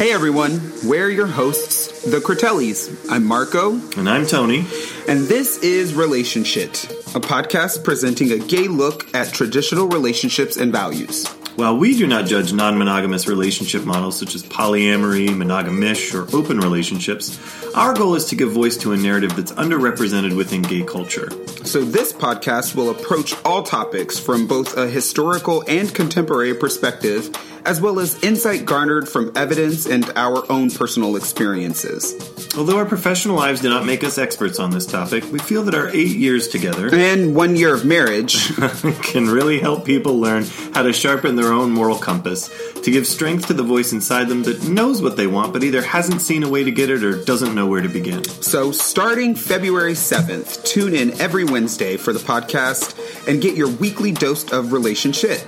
Hey everyone, we're your hosts, the Critellis. I'm Marco. And I'm Tony. And this is Relationship, a podcast presenting a gay look at traditional relationships and values. While we do not judge non monogamous relationship models such as polyamory, monogamish, or open relationships, our goal is to give voice to a narrative that's underrepresented within gay culture. So, this podcast will approach all topics from both a historical and contemporary perspective, as well as insight garnered from evidence and our own personal experiences. Although our professional lives do not make us experts on this topic, we feel that our eight years together and one year of marriage can really help people learn how to sharpen their own moral compass, to give strength to the voice inside them that knows what they want but either hasn't seen a way to get it or doesn't know where to begin. So, starting February 7th, tune in every Wednesday for the podcast and get your weekly dose of relationship.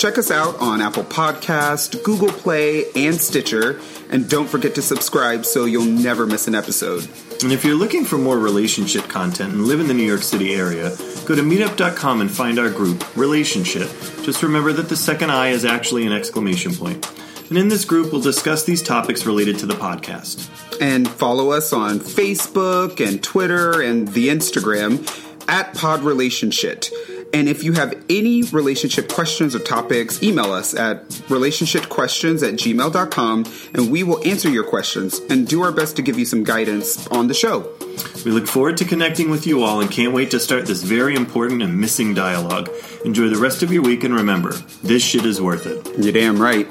Check us out on Apple Podcast, Google Play, and Stitcher, and don't forget to subscribe so you'll never miss an episode. And if you're looking for more relationship content and live in the New York City area, go to meetup.com and find our group, Relationship. Just remember that the second I is actually an exclamation point. And in this group, we'll discuss these topics related to the podcast. And follow us on Facebook and Twitter and the Instagram at Pod Relationship. And if you have any relationship questions or topics, email us at relationshipquestions at gmail.com and we will answer your questions and do our best to give you some guidance on the show. We look forward to connecting with you all and can't wait to start this very important and missing dialogue. Enjoy the rest of your week and remember, this shit is worth it. You're damn right.